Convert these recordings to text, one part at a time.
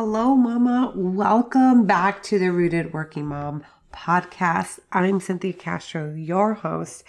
Hello, Mama. Welcome back to the Rooted Working Mom podcast. I'm Cynthia Castro, your host,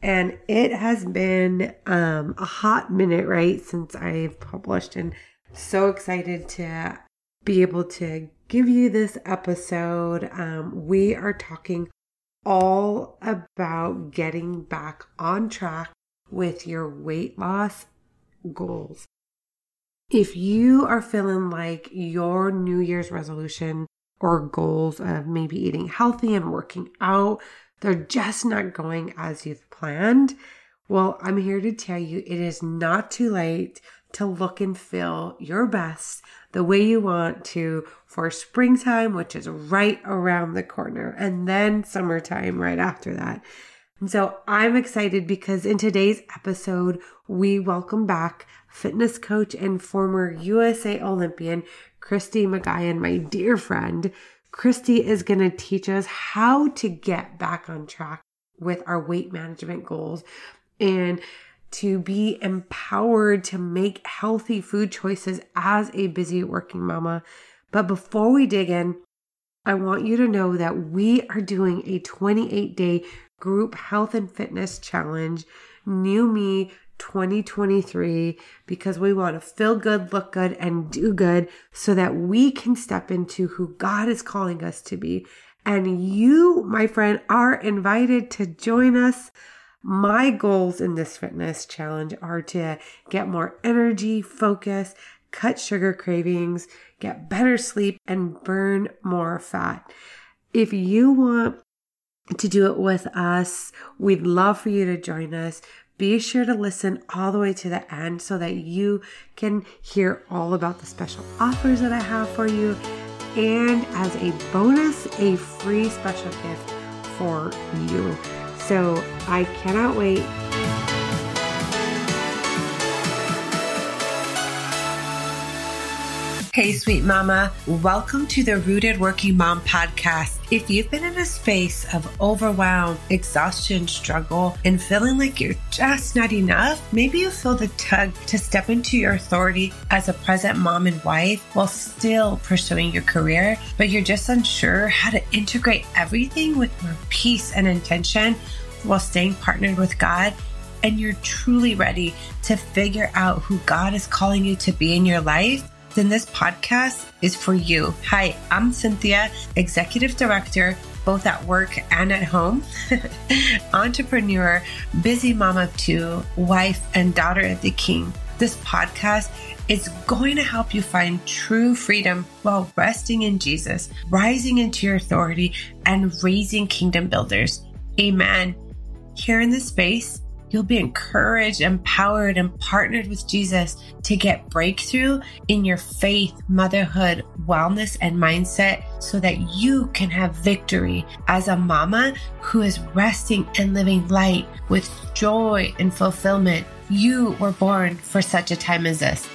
and it has been um, a hot minute, right, since I've published, and so excited to be able to give you this episode. Um, we are talking all about getting back on track with your weight loss goals. If you are feeling like your New Year's resolution or goals of maybe eating healthy and working out, they're just not going as you've planned, well, I'm here to tell you it is not too late to look and feel your best the way you want to for springtime, which is right around the corner, and then summertime right after that. And so I'm excited because in today's episode, we welcome back fitness coach and former USA Olympian Christy McGuyan, my dear friend. Christy is going to teach us how to get back on track with our weight management goals and to be empowered to make healthy food choices as a busy working mama. But before we dig in, I want you to know that we are doing a 28 day group health and fitness challenge, New Me 2023, because we want to feel good, look good, and do good so that we can step into who God is calling us to be. And you, my friend, are invited to join us. My goals in this fitness challenge are to get more energy, focus, cut sugar cravings, get better sleep, and burn more fat. If you want to do it with us. We'd love for you to join us. Be sure to listen all the way to the end so that you can hear all about the special offers that I have for you. And as a bonus, a free special gift for you. So I cannot wait Hey, sweet mama. Welcome to the Rooted Working Mom podcast. If you've been in a space of overwhelm, exhaustion, struggle, and feeling like you're just not enough, maybe you feel the tug to step into your authority as a present mom and wife while still pursuing your career, but you're just unsure how to integrate everything with more peace and intention while staying partnered with God and you're truly ready to figure out who God is calling you to be in your life, then this podcast is for you. Hi, I'm Cynthia, Executive Director, both at work and at home, entrepreneur, busy mom of two, wife, and daughter of the King. This podcast is going to help you find true freedom while resting in Jesus, rising into your authority, and raising kingdom builders. Amen. Here in this space, You'll be encouraged, empowered, and partnered with Jesus to get breakthrough in your faith, motherhood, wellness, and mindset so that you can have victory as a mama who is resting and living light with joy and fulfillment. You were born for such a time as this.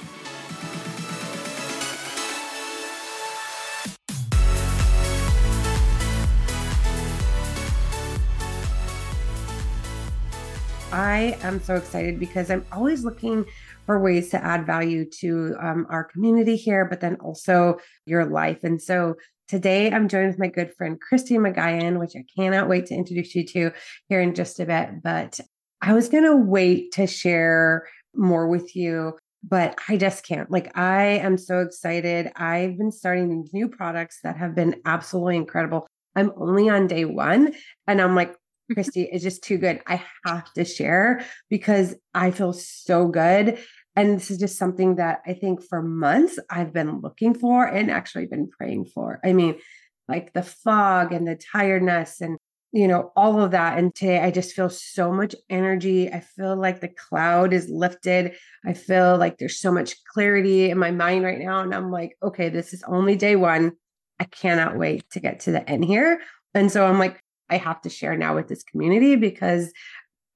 I am so excited because I'm always looking for ways to add value to um, our community here, but then also your life. And so today I'm joined with my good friend Christy McGuyan, which I cannot wait to introduce you to here in just a bit. But I was going to wait to share more with you, but I just can't. Like, I am so excited. I've been starting new products that have been absolutely incredible. I'm only on day one, and I'm like, Christy is just too good. I have to share because I feel so good. And this is just something that I think for months I've been looking for and actually been praying for. I mean, like the fog and the tiredness and you know all of that and today i just feel so much energy i feel like the cloud is lifted i feel like there's so much clarity in my mind right now and i'm like okay this is only day one i cannot wait to get to the end here and so i'm like I have to share now with this community because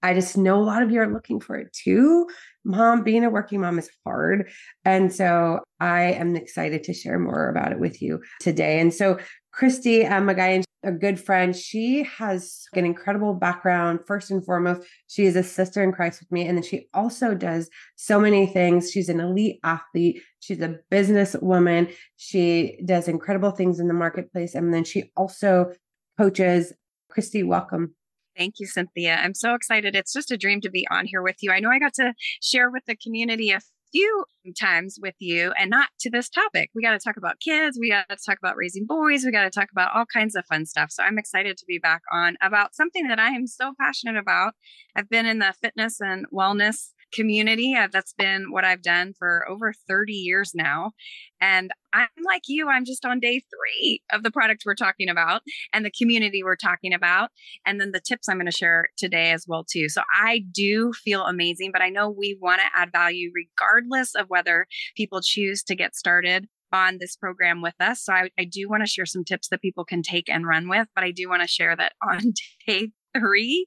I just know a lot of you are looking for it too. Mom, being a working mom is hard. And so I am excited to share more about it with you today. And so Christy um, McGuyan, a good friend. She has an incredible background. First and foremost, she is a sister in Christ with me. And then she also does so many things. She's an elite athlete. She's a business woman. She does incredible things in the marketplace. And then she also coaches. Christy, welcome. Thank you, Cynthia. I'm so excited. It's just a dream to be on here with you. I know I got to share with the community a few times with you and not to this topic. We got to talk about kids. We got to talk about raising boys. We got to talk about all kinds of fun stuff. So I'm excited to be back on about something that I am so passionate about. I've been in the fitness and wellness community. That's been what I've done for over 30 years now. And I'm like you, I'm just on day three of the product we're talking about and the community we're talking about. And then the tips I'm going to share today as well, too. So I do feel amazing, but I know we want to add value regardless of whether people choose to get started on this program with us. So I, I do want to share some tips that people can take and run with, but I do want to share that on day three,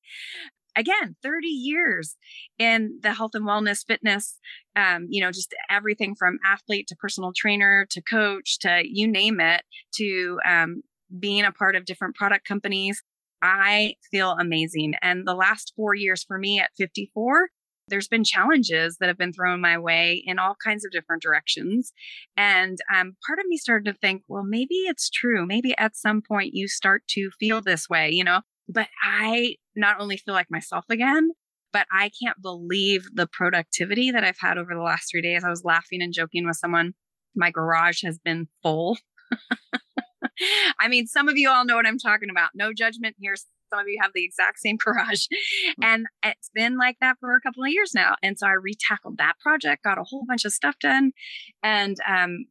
again 30 years in the health and wellness fitness um, you know just everything from athlete to personal trainer to coach to you name it to um, being a part of different product companies i feel amazing and the last four years for me at 54 there's been challenges that have been thrown my way in all kinds of different directions. And um, part of me started to think, well, maybe it's true. Maybe at some point you start to feel this way. You know, but I not only feel like myself again, but I can't believe the productivity that I've had over the last three days. I was laughing and joking with someone. My garage has been full. I mean, some of you all know what I'm talking about. No judgment here. Some of you have the exact same garage. And it's been like that for a couple of years now. And so I retackled that project, got a whole bunch of stuff done. And um,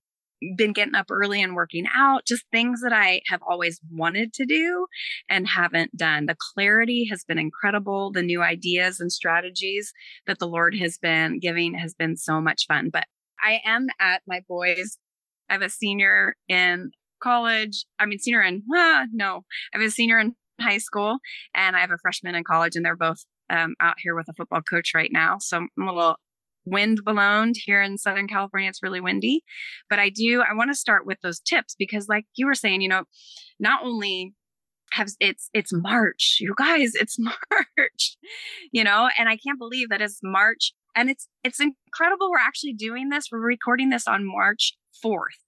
been getting up early and working out, just things that I have always wanted to do and haven't done. The clarity has been incredible. The new ideas and strategies that the Lord has been giving has been so much fun. But I am at my boys. I have a senior in college. I mean, senior in, ah, no, I have a senior in high school and I have a freshman in college, and they're both um, out here with a football coach right now. So I'm a little wind blown here in Southern California. It's really windy. But I do, I want to start with those tips because, like you were saying, you know, not only have it's it's March, you guys, it's March, you know, and I can't believe that it's March and it's it's incredible we're actually doing this. We're recording this on March 4th,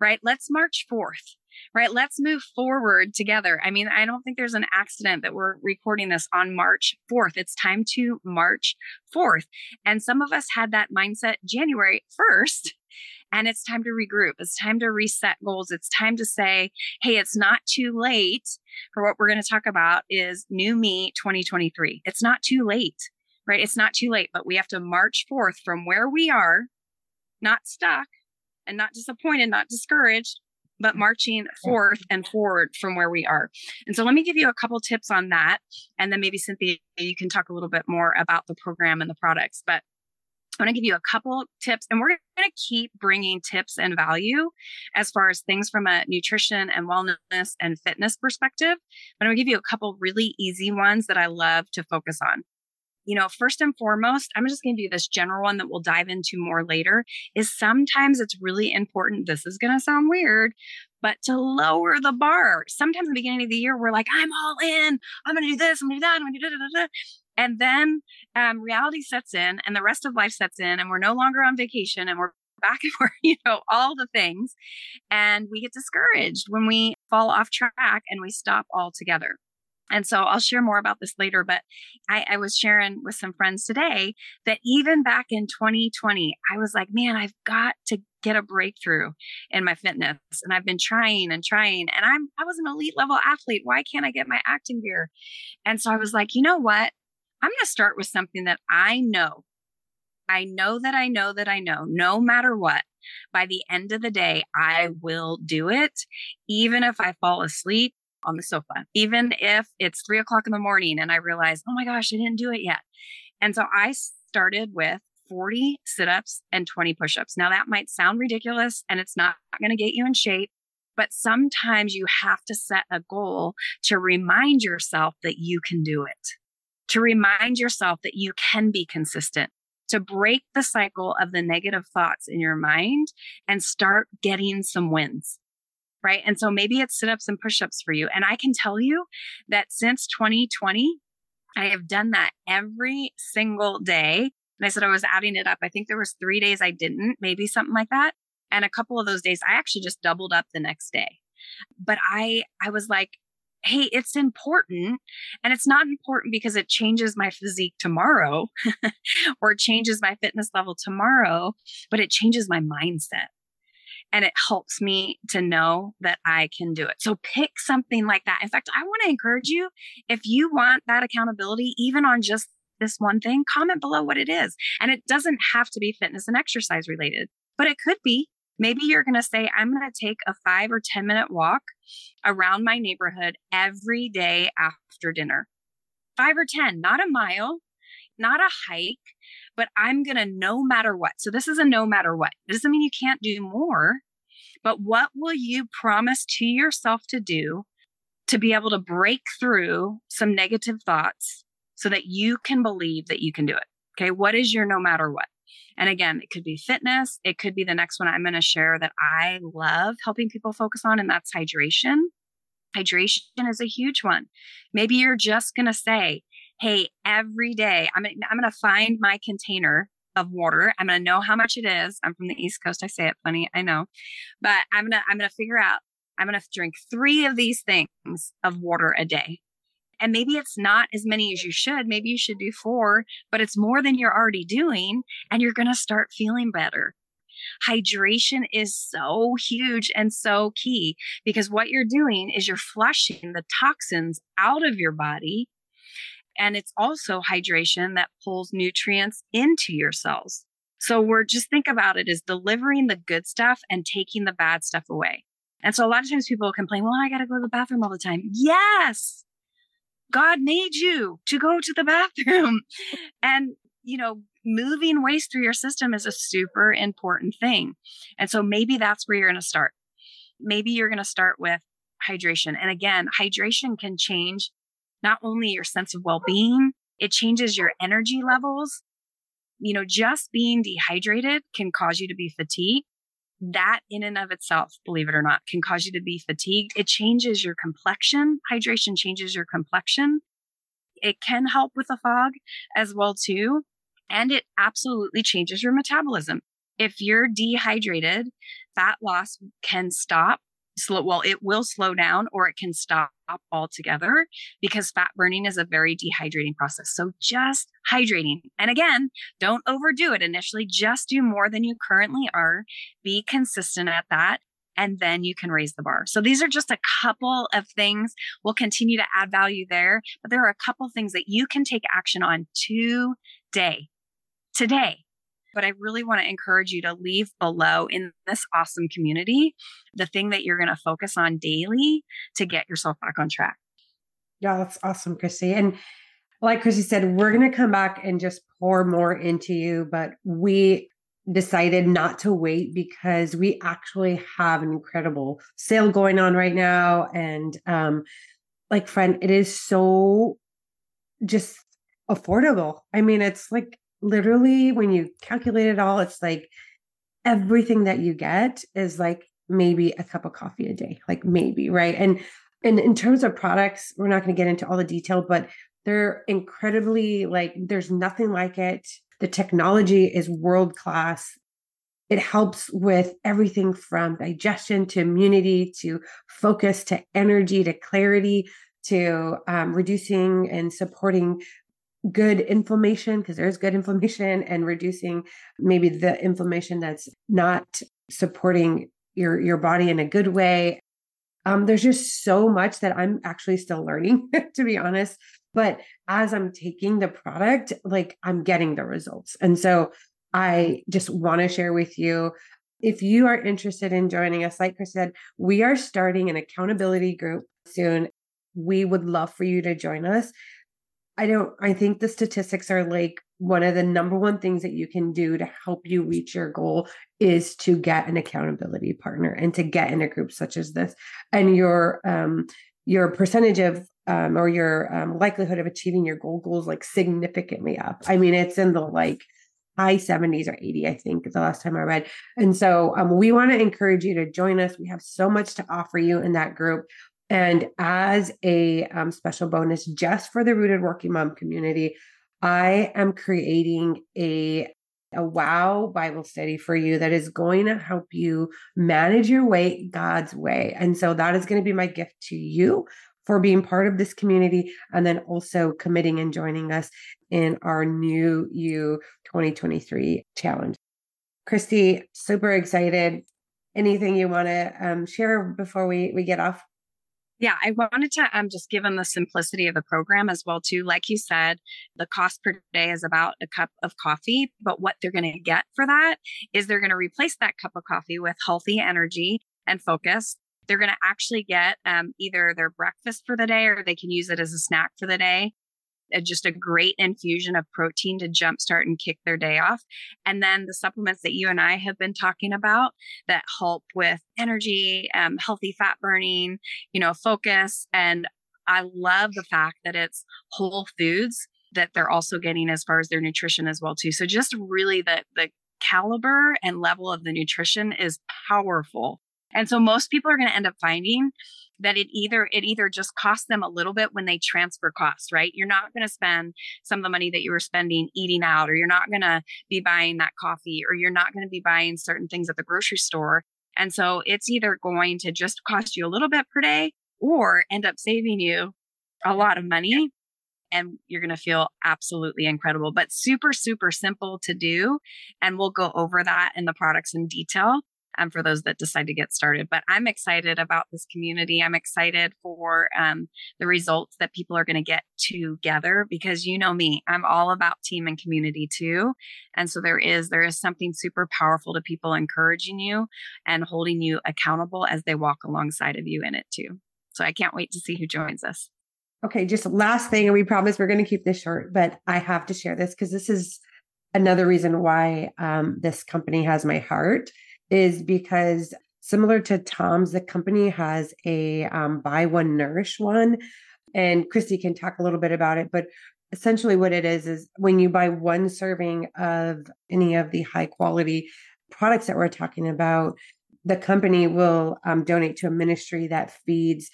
right? Let's March 4th right? Let's move forward together. I mean, I don't think there's an accident that we're recording this on March 4th. It's time to March 4th. And some of us had that mindset January 1st. And it's time to regroup. It's time to reset goals. It's time to say, hey, it's not too late for what we're going to talk about is new me 2023. It's not too late, right? It's not too late, but we have to march forth from where we are, not stuck and not disappointed, not discouraged, but marching forth and forward from where we are. And so let me give you a couple tips on that. And then maybe Cynthia, you can talk a little bit more about the program and the products. But I want to give you a couple tips, and we're going to keep bringing tips and value as far as things from a nutrition and wellness and fitness perspective. But I'm going to give you a couple really easy ones that I love to focus on you know, first and foremost, I'm just going to do this general one that we'll dive into more later is sometimes it's really important. This is going to sound weird, but to lower the bar. Sometimes the beginning of the year, we're like, I'm all in. I'm going to do this. I'm going to do that. I'm going to do da, da, da. And then um, reality sets in and the rest of life sets in and we're no longer on vacation and we're back and we're, you know, all the things. And we get discouraged when we fall off track and we stop altogether. And so I'll share more about this later, but I, I, was sharing with some friends today that even back in 2020, I was like, man, I've got to get a breakthrough in my fitness. And I've been trying and trying. And I'm I was an elite level athlete. Why can't I get my acting gear? And so I was like, you know what? I'm gonna start with something that I know. I know that I know that I know, no matter what. By the end of the day, I will do it, even if I fall asleep on the sofa, even if it's three o'clock in the morning and I realize, oh my gosh, I didn't do it yet. And so I started with 40 sit ups and 20 push ups. Now, that might sound ridiculous and it's not going to get you in shape, but sometimes you have to set a goal to remind yourself that you can do it, to remind yourself that you can be consistent, to break the cycle of the negative thoughts in your mind and start getting some wins right? And so maybe it's sit ups and push ups for you. And I can tell you that since 2020, I have done that every single day. And I said I was adding it up. I think there was three days I didn't, maybe something like that. And a couple of those days I actually just doubled up the next day. But I I was like, hey, it's important. And it's not important because it changes my physique tomorrow or changes my fitness level tomorrow, but it changes my mindset and it helps me to know that I can do it. So pick something like that. In fact, I want to encourage you if you want that accountability, even on just this one thing, comment below what it is. And it doesn't have to be fitness and exercise related, but it could be. Maybe you're going to say, I'm going to take a five or 10 minute walk around my neighborhood every day after dinner. Five or 10, not a mile, not a hike, but I'm going to no matter what. So this is a no matter what. It doesn't mean you can't do more, but what will you promise to yourself to do to be able to break through some negative thoughts so that you can believe that you can do it? Okay. What is your no matter what? And again, it could be fitness. It could be the next one I'm going to share that I love helping people focus on, and that's hydration. Hydration is a huge one. Maybe you're just going to say, hey, every day I'm gonna, I'm going to find my container of water. I'm going to know how much it is. I'm from the East Coast. I say it plenty. I know, but I'm going to, I'm going to figure out, I'm going to drink three of these things of water a day. And maybe it's not as many as you should. Maybe you should do four, but it's more than you're already doing. And you're going to start feeling better. Hydration is so huge and so key because what you're doing is you're flushing the toxins out of your body and it's also hydration that pulls nutrients into your cells. So we're just think about it as delivering the good stuff and taking the bad stuff away. And so a lot of times people complain, well, I got to go to the bathroom all the time. Yes. God made you to go to the bathroom. and, you know, moving waste through your system is a super important thing. And so maybe that's where you're going to start. Maybe you're going to start with hydration. And again, hydration can change not only your sense of well being, it changes your energy levels. You know, just being dehydrated can cause you to be fatigued. That in and of itself, believe it or not, can cause you to be fatigued. It changes your complexion. Hydration changes your complexion. It can help with the fog as well too. And it absolutely changes your metabolism. If you're dehydrated, fat loss can stop slow well it will slow down or it can stop altogether because fat burning is a very dehydrating process so just hydrating and again don't overdo it initially just do more than you currently are be consistent at that and then you can raise the bar. So these are just a couple of things. We'll continue to add value there, but there are a couple things that you can take action on today. Today. But I really want to encourage you to leave below in this awesome community the thing that you're going to focus on daily to get yourself back on track. Yeah, that's awesome, Christy. And like Christy said, we're going to come back and just pour more into you, but we decided not to wait because we actually have an incredible sale going on right now. And um, like, friend, it is so just affordable. I mean, it's like literally when you calculate it all, it's like everything that you get is like maybe a cup of coffee a day, like maybe, right? And and in terms of products, we're not going to get into all the detail, but they're incredibly like there's nothing like it. The technology is world class. It helps with everything from digestion to immunity to focus to energy to clarity to um, reducing and supporting good inflammation because there's good inflammation and reducing maybe the inflammation that's not supporting your your body in a good way. Um, there's just so much that i'm actually still learning to be honest. But as i'm taking the product like i'm getting the results. And so i just want to share with you if you are interested in joining us like chris said we are starting an accountability group soon. We would love for you to join us I don't, I think the statistics are like one of the number one things that you can do to help you reach your goal is to get an accountability partner and to get in a group such as this. And your, um, your percentage of um, or your um, likelihood of achieving your goal goals like significantly up. I mean, it's in the like high 70s or 80, I think, the last time I read. And so um, we want to encourage you to join us. We have so much to offer you in that group. And as a um, special bonus, just for the Rooted Working Mom community, I am creating a a wow Bible study for you that is going to help you manage your weight God's way. And so that is going to be my gift to you for being part of this community and then also committing and joining us in our new you 2023 challenge. Christy, super excited. Anything you want to um, share before we, we get off? Yeah, I wanted to um, just give them the simplicity of the program as well too. Like you said, the cost per day is about a cup of coffee, but what they're going to get for that is they're going to replace that cup of coffee with healthy energy and focus. They're going to actually get um, either their breakfast for the day or they can use it as a snack for the day a, just a great infusion of protein to jumpstart and kick their day off. And then the supplements that you and I have been talking about that help with energy, um, healthy fat burning, you know, focus. And I love the fact that it's whole foods that they're also getting as far as their nutrition as well too. So just really the the caliber and level of the nutrition is powerful. And so most people are going to end up finding that it either it either just costs them a little bit when they transfer costs, right? You're not going to spend some of the money that you were spending eating out or you're not going to be buying that coffee or you're not going to be buying certain things at the grocery store. And so it's either going to just cost you a little bit per day or end up saving you a lot of money and you're going to feel absolutely incredible, but super, super simple to do. And we'll go over that in the products in detail um, for those that decide to get started. But I'm excited about this community. I'm excited for um, the results that people are going to get together because you know me, I'm all about team and community too. And so there is there is something super powerful to people encouraging you and holding you accountable as they walk alongside of you in it too. So I can't wait to see who joins us. Okay, just last thing, and we promise we're going to keep this short, but I have to share this because this is another reason why um, this company has my heart is because similar to Tom's, the company has a um, buy one, nourish one. And Christy can talk a little bit about it, but essentially what it is is when you buy one serving of any of the high quality products that we're talking about, the company will um, donate to a ministry that feeds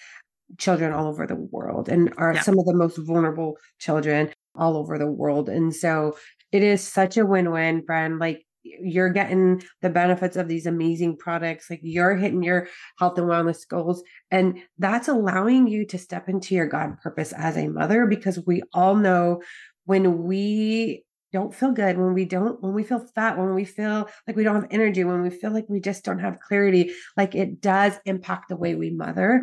children all over the world and are yeah. some of the most vulnerable children all over the world. And so it is such a win-win, friend. Like you're getting the benefits of these amazing products like you're hitting your health and wellness goals and that's allowing you to step into your god purpose as a mother because we all know when we don't feel good when we don't when we feel fat when we feel like we don't have energy when we feel like we just don't have clarity like it does impact the way we mother.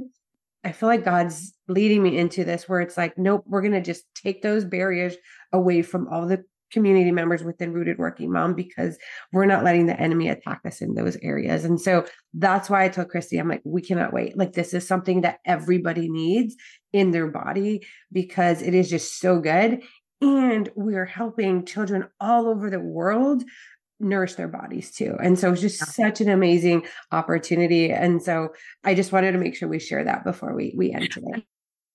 I feel like God's leading me into this where it's like, nope, we're going to just take those barriers away from all the community members within Rooted Working Mom because we're not letting the enemy attack us in those areas. And so that's why I told Christy, I'm like, we cannot wait. Like, this is something that everybody needs in their body because it is just so good. And we're helping children all over the world nourish their bodies too. And so it's just such an amazing opportunity. And so I just wanted to make sure we share that before we we end today.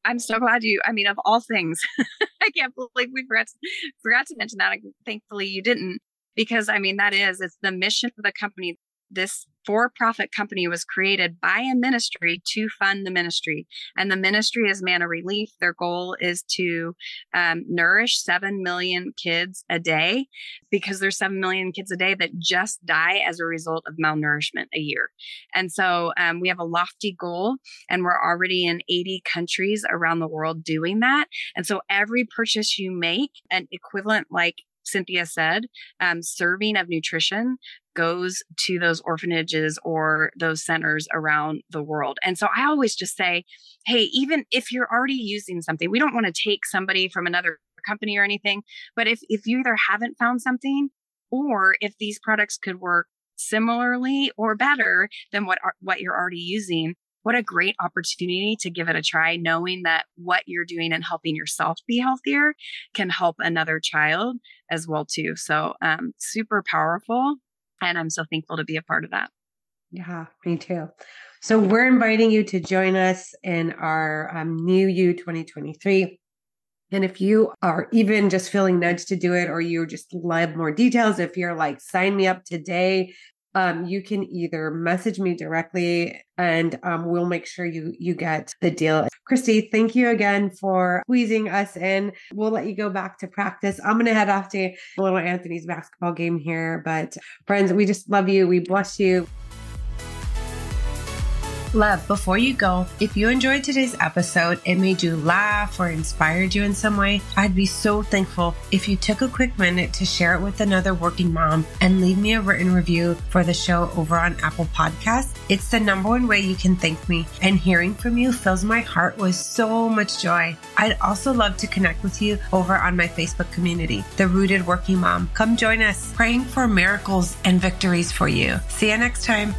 I'm so glad you, I mean, of all things, I can't believe we forgot to, forgot to mention that. Thankfully, you didn't, because I mean, that is, it's the mission of the company this for profit company was created by a ministry to fund the ministry. And the ministry is Manna Relief. Their goal is to um, nourish 7 million kids a day because there's 7 million kids a day that just die as a result of malnourishment a year. And so um, we have a lofty goal, and we're already in 80 countries around the world doing that. And so every purchase you make, an equivalent like Cynthia said, um, serving of nutrition goes to those orphanages or those centers around the world. And so I always just say, hey, even if you're already using something, we don't want to take somebody from another company or anything, but if if you either haven't found something or if these products could work similarly or better than what what you're already using, what a great opportunity to give it a try knowing that what you're doing and helping yourself be healthier can help another child as well too so um, super powerful and I'm so thankful to be a part of that. Yeah, me too. So we're inviting you to join us in our um, New You 2023. And if you are even just feeling nudged to do it, or you just love more details, if you're like, sign me up today, um, you can either message me directly and um, we'll make sure you you get the deal. Christy, thank you again for squeezing us in. We'll let you go back to practice. I'm gonna head off to little Anthony's basketball game here, but friends, we just love you. We bless you. Love, before you go, if you enjoyed today's episode, it made you laugh or inspired you in some way, I'd be so thankful if you took a quick minute to share it with another working mom and leave me a written review for the show over on Apple Podcasts. It's the number one way you can thank me, and hearing from you fills my heart with so much joy. I'd also love to connect with you over on my Facebook community, The Rooted Working Mom. Come join us, praying for miracles and victories for you. See you next time.